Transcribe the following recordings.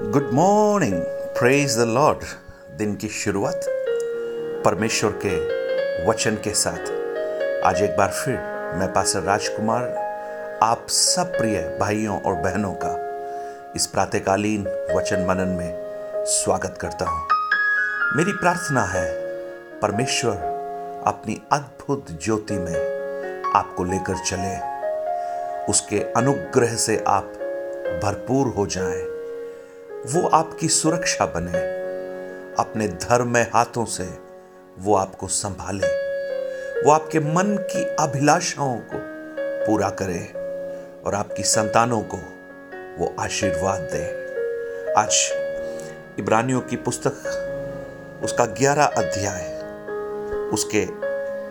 Good morning praise the lord दिन की शुरुआत परमेश्वर के वचन के साथ। आज एक बार फिर मैं पासर राजकुमार, आप सब प्रिय भाइयों और बहनों का इस प्रातकालीन वचन मनन में स्वागत करता हूँ। मेरी प्रार्थना है, परमेश्वर अपनी अद्भुत ज्योति में आपको लेकर चले। उसके अनुग्रह से आप भरपूर हो जाएँ। वो आपकी सुरक्षा बने। अपने धर्म में हाथों से वो आपको संभाले। वो आपके मन की अभिलाषाओं को पूरा करे और आपकी संतानों को वो आशीर्वाद दे। आज इब्रानियों की पुस्तक, उसका ग्यारह अध्याय, उसके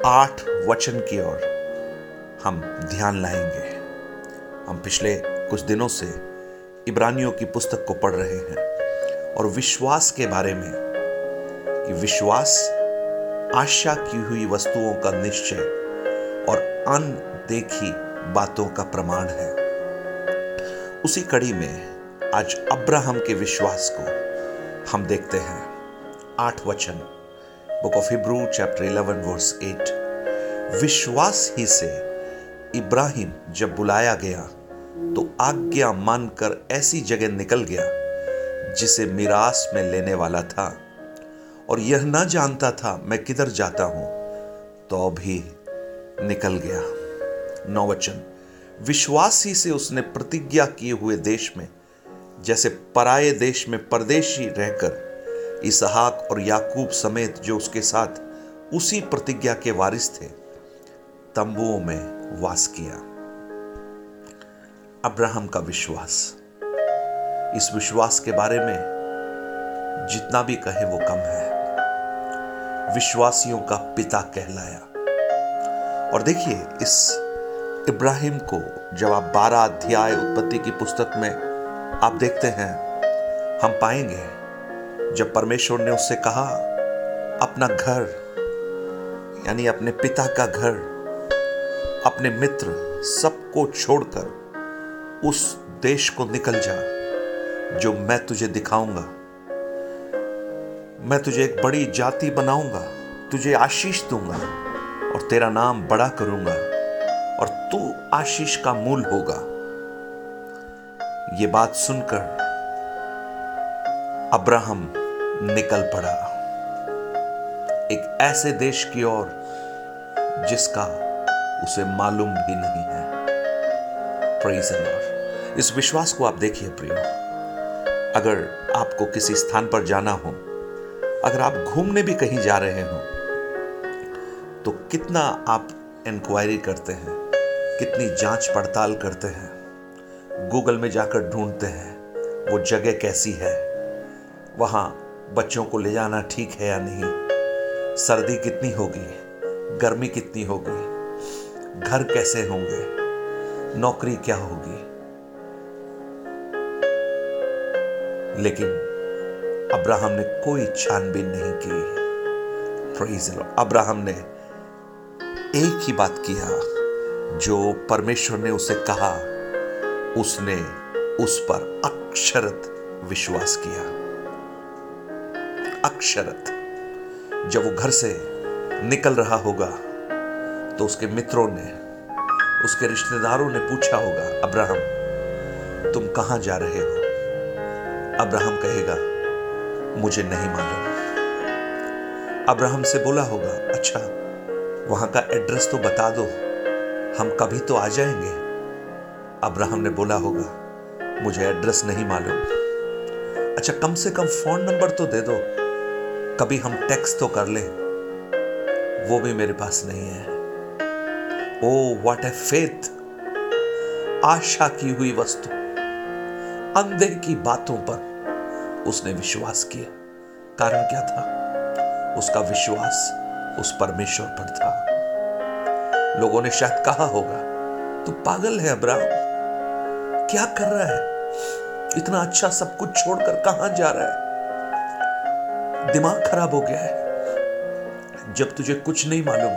आठ वचन की ओर हम ध्यान लाएँगे। हम पिछले कुछ दिनों से इब्रानियों की पुस्तक को पढ़ रहे हैं और विश्वास के बारे में कि विश्वास आशा की हुई वस्तुओं का निश्चय और अनदेखी बातों का प्रमाण है। उसी कड़ी में आज अब्राहम के विश्वास को हम देखते हैं। आठ वचन, book of Hebrew, chapter eleven, verse eight. विश्वास ही से इब्राहिम जब बुलाया गया तो आज्ञा मानकर ऐसी जगह निकल गया, जिसे मिरास में लेने वाला था। और यह ना जानता था मैं किधर जाता हूँ तो भी निकल गया। नौवचन विश्वास ही से उसने प्रतिज्ञा किए हुए देश में, जैसे पराये देश में परदेशी रहकर, इसहाक और याकूब समेत जो उसके साथ उसी प्रतिज्ञा के वारिस थे, तंबुओं में वास किया। अब्राहम का विश्वास। इस विश्वास के बारे में जितना भी कहे वो कम है। विश्वासियों का पिता कहलाया। और देखिए, इस इब्राहिम को जब आप बारह अध्याय उत्पत्ति की पुस्तक में आप देखते हैं, हम पाएँगे, जब परमेश्वर ने उससे कहा, अपना घर, यानी अपने पिता का घर, अपने मित्र सबको छोड़कर उस देश को निकल जा, जो मैं तुझे दिखाऊँगा। मैं तुझे एक बड़ी जाति बनाऊँगा, तुझे आशीष दूँगा और तेरा नाम बड़ा करूँगा और तू आशीष का मूल होगा। ये बात सुनकर अब्राहम निकल पड़ा। एक ऐसे देश की ओर जिसका उसे मालूम भी नहीं है। प्रेज लॉर्ड इस विश्वास को आप देखिए प्रियो। अगर आपको किसी स्थान पर जाना हो, अगर आप घूमने भी कहीं जा रहे हो तो कितना आप इंक्वायरी करते हैं, कितनी जाँच पड़ताल करते हैं गूगल में जाकर ढूंढते हैं, वो जगह कैसी है, वहाँ बच्चों को ले जाना ठीक है या नहीं, सर्दी कितनी होगी, गर्मी कितनी होगी, घर कैसे होंगे, नौकरी क्या होगी लेकिन अब्राहम ने कोई छानबीन नहीं की अब्राहम ने एक ही बात किया जो परमेश्वर ने उसे कहा। उसने उस पर अक्षरत विश्वास किया। अक्षरत। जब वो घर से निकल रहा होगा तो उसके मित्रों ने, उसके रिश्तेदारों ने पूछा होगा, अब्राहम, तुम कहाँ जा रहे हो? अब्राहम कहेगा, मुझे नहीं मालूम। अब्राहम से बोला होगा अच्छा वहाँ का एड्रेस तो बता दो, हम कभी तो आ जाएँगे। अब्राहम ने बोला होगा, मुझे एड्रेस नहीं मालूम। अच्छा कम से कम फ़ोन नंबर तो दे दो, कभी हम टेक्स्ट तो कर ले। वो भी मेरे पास नहीं है। ओ व्हाट ए फेथ आशा की हुई वस्तु, अंधे की बातों पर। उसने विश्वास किया। कारण क्या था? उसका विश्वास उस परमेश्वर पर था। लोगों ने शायद कहा होगा, तू पागल है, अब्राहम। क्या कर रहा है? इतना अच्छा सब कुछ छोड़कर कहा जा रहा है? दिमाग खराब हो गया है। जब तुझे कुछ नहीं मालूम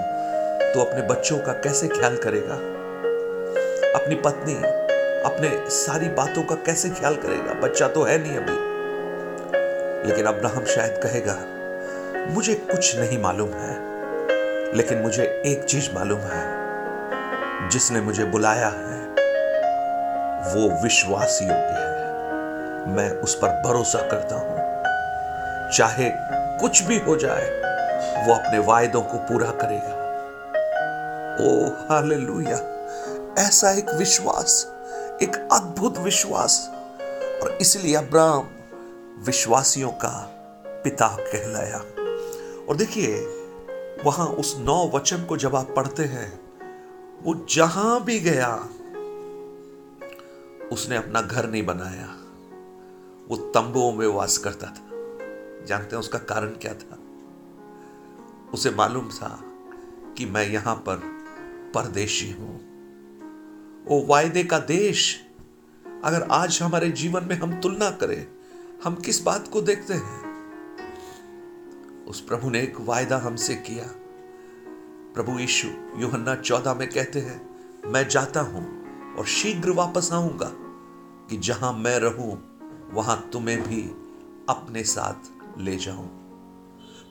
तो अपने बच्चों का कैसे ख्याल करेगा? अपनी पत्नी, अपने सारी बातों का कैसे ख्याल करेगा? बच्चा तो है नहीं अभी। लेकिन अब्राहम शायद कहेगा, मुझे कुछ नहीं मालूम है, लेकिन मुझे एक चीज़ मालूम है। जिसने मुझे बुलाया है, वो विश्वास योग्य है। मैं उस पर भरोसा करता हूँ। चाहे कुछ भी हो जाए, वो अपने वायदों को पूरा करेगा। ओ, हालेलुया! ऐसा एक विश्वास, एक अद्भुत विश्वास। और इसलिए अब्राहम विश्वासियों का पिता कहलाया। और देखिए, वहाँ उस नौ वचन को जब आप पढ़ते हैं, वो जहाँ भी गया, उसने अपना घर नहीं बनाया। वो तंबुओं में वास करता था। जानते हैं उसका कारण क्या था? उसे मालूम था कि मैं यहाँ पर परदेशी हूँ। वो वायदे का देश, अगर आज हमारे जीवन में हम तुलना करें हम किस बात को देखते हैं? उस प्रभु ने एक वायदा हमसे किया। प्रभु यीशु, योहन्ना चौदह में कहते हैं, मैं जाता हूँ और शीघ्र वापस आऊँगा कि जहाँ मैं रहूँ, वहाँ तुम्हें भी अपने साथ ले जाऊँ।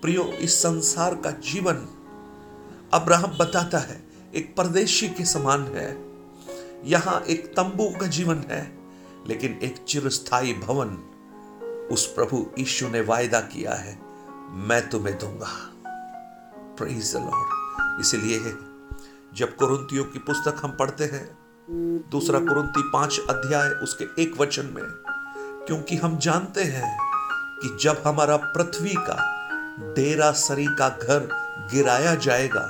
प्रियो, इस संसार का जीवन अब्राहम बताता है, एक परदेशी के समान है। यहाँ एक तंबू का जीवन है, लेकिन एक चिरस्थाई भवन उस प्रभु ईशु ने वायदा किया है, मैं तुम्हें दूँगा। इसलिए जब कुरुंतियों की पुस्तक हम पढ़ते हैं, दूसरा कुरुंती पाँच अध्याय उसके एक वचन में, क्योंकि हम जानते हैं कि जब हमारा पृथ्वी का डेरा सरी का घर गिराया जाएगा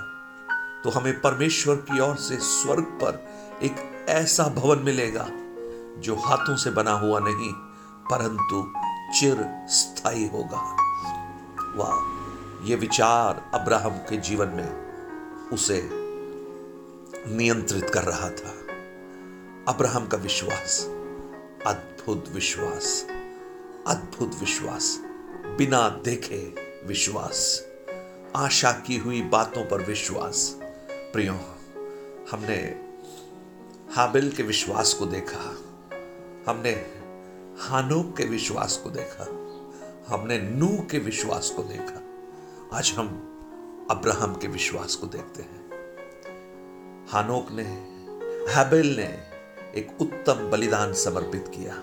तो हमें परमेश्वर की ओर से स्वर्ग पर एक ऐसा भवन मिलेगा, जो हाथों से बना हुआ नहीं, परंतु चिर स्थायी होगा। वाह, ये विचार अब्राहम के जीवन में उसे नियंत्रित कर रहा था। अब्राहम का विश्वास, अद्भुत विश्वास अद्भुत विश्वास, बिना देखे विश्वास, आशा की हुई बातों पर विश्वास। प्रियो, हमने हाबिल के विश्वास को देखा। हमने हानोक के विश्वास को देखा, हमने नू के विश्वास को देखा। आज हम अब्राहम के विश्वास को देखते हैं। हानोक ने, हैबेल ने एक उत्तम बलिदान समर्पित किया।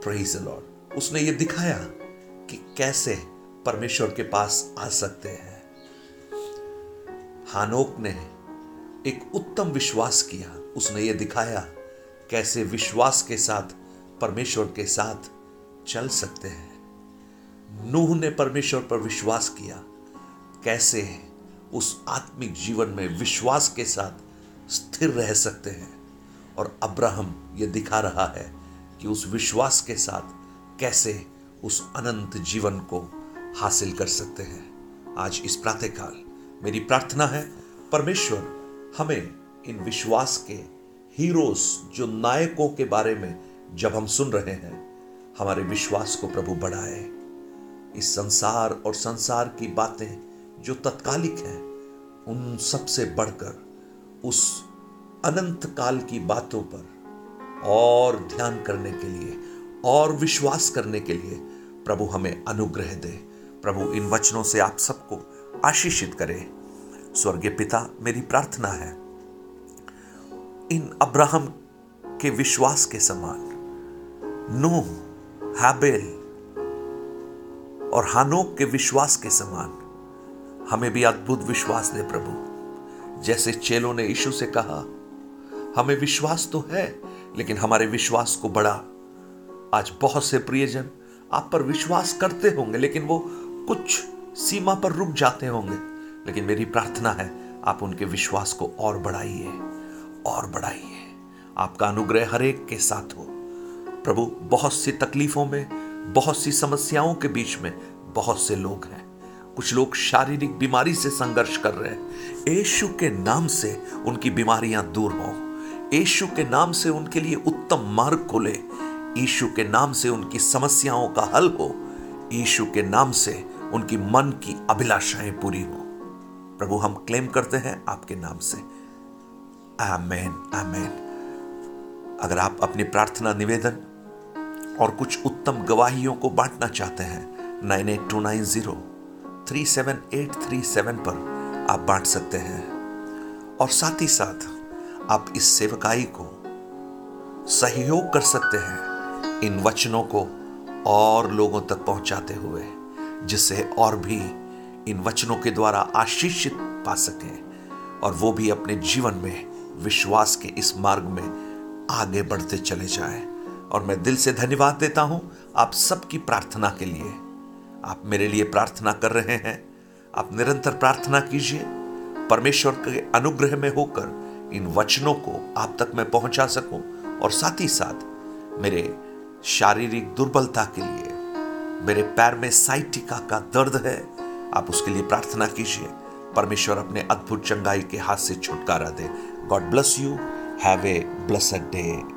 प्रेज लॉर्ड उसने ये दिखाया कि कैसे परमेश्वर के पास आ सकते हैं। हानोक ने एक उत्तम विश्वास किया। उसने ये दिखाया कैसे विश्वास के साथ परमेश्वर के साथ चल सकते हैं। नूह ने परमेश्वर पर विश्वास किया। कैसे उस आत्मिक जीवन में विश्वास के साथ स्थिर रह सकते हैं? और अब्राहम ये दिखा रहा है कि उस विश्वास के साथ कैसे उस अनंत जीवन को हासिल कर सकते हैं। आज इस प्रातःकाल मेरी प्रार्थना है, परमेश्वर हमें इन विश्वास के हीरोज जो नायकों के बारे में जब हम सुन रहे हैं, हमारे विश्वास को प्रभु बढ़ाए। इस संसार और संसार की बातें जो तत्कालिक हैं, उन सबसे बढ़कर उस अनंत काल की बातों पर और ध्यान करने के लिए, और विश्वास करने के लिए प्रभु हमें अनुग्रह दे। प्रभु, इन वचनों से आप सबको आशीषित करे। स्वर्गीय पिता, मेरी प्रार्थना है, इन अब्राहम के विश्वास के समान नूह, हैबेल और हानोक के विश्वास के समान, हमें भी अद्भुत विश्वास दे प्रभु। जैसे चेलों ने यीशु से कहा, हमें विश्वास तो है, लेकिन हमारे विश्वास को बढ़ा आज बहुत से प्रियजन आप पर विश्वास करते होंगे, लेकिन वो कुछ सीमा पर रुक जाते होंगे। लेकिन मेरी प्रार्थना है, आप उनके विश्वास को और बढ़ाइए और बढ़ाइए। आपका अनुग्रह हर एक के साथ हो। प्रभु, बहुत सी तकलीफों में, बहुत सी समस्याओं के बीच में बहुत से लोग हैं। कुछ लोग शारीरिक बीमारी से संघर्ष कर रहे हैं। यीशु के नाम से उनकी बीमारियाँ दूर हों। यीशु के नाम से उनके लिए उत्तम मार्ग खोले। यीशु के नाम से उनकी समस्याओं का हल हो। यीशु के नाम से उनकी मन की अभिलाषाएँ पूरी हो। प्रभु, हम क्लेम करते हैं आपके नाम से। आमेन आमेन अगर आप अपनी प्रार्थना, निवेदन और कुछ उत्तम गवाहियों को बांटना चाहते हैं। Nine eight two nine zero, three seven eight three seven पर आप बांट सकते हैं। और साथ ही साथ आप इस सेवकाई को सहयोग कर सकते हैं इन वचनों को और लोगों तक पहुंचाते हुए, जिससे और भी इन वचनों के द्वारा आशीषित पा सकें और वो भी अपने जीवन में विश्वास के इस मार्ग में आगे बढ़ते चले जाएँ। और मैं दिल से धन्यवाद देता हूँ आप सबकी प्रार्थना के लिए। आप मेरे लिए प्रार्थना कर रहे हैं। आप निरंतर प्रार्थना कीजिए। परमेश्वर के अनुग्रह में होकर इन वचनों को आप तक मैं पहुँचा सकूँ और साथ ही साथ मेरे शारीरिक दुर्बलता के लिए, मेरे पैर में साइटिका का दर्द है, आप उसके लिए प्रार्थना कीजिए। परमेश्वर अपने अद्भुत चंगाई के हाथ से छुटकारा दे। God bless you have a blessed day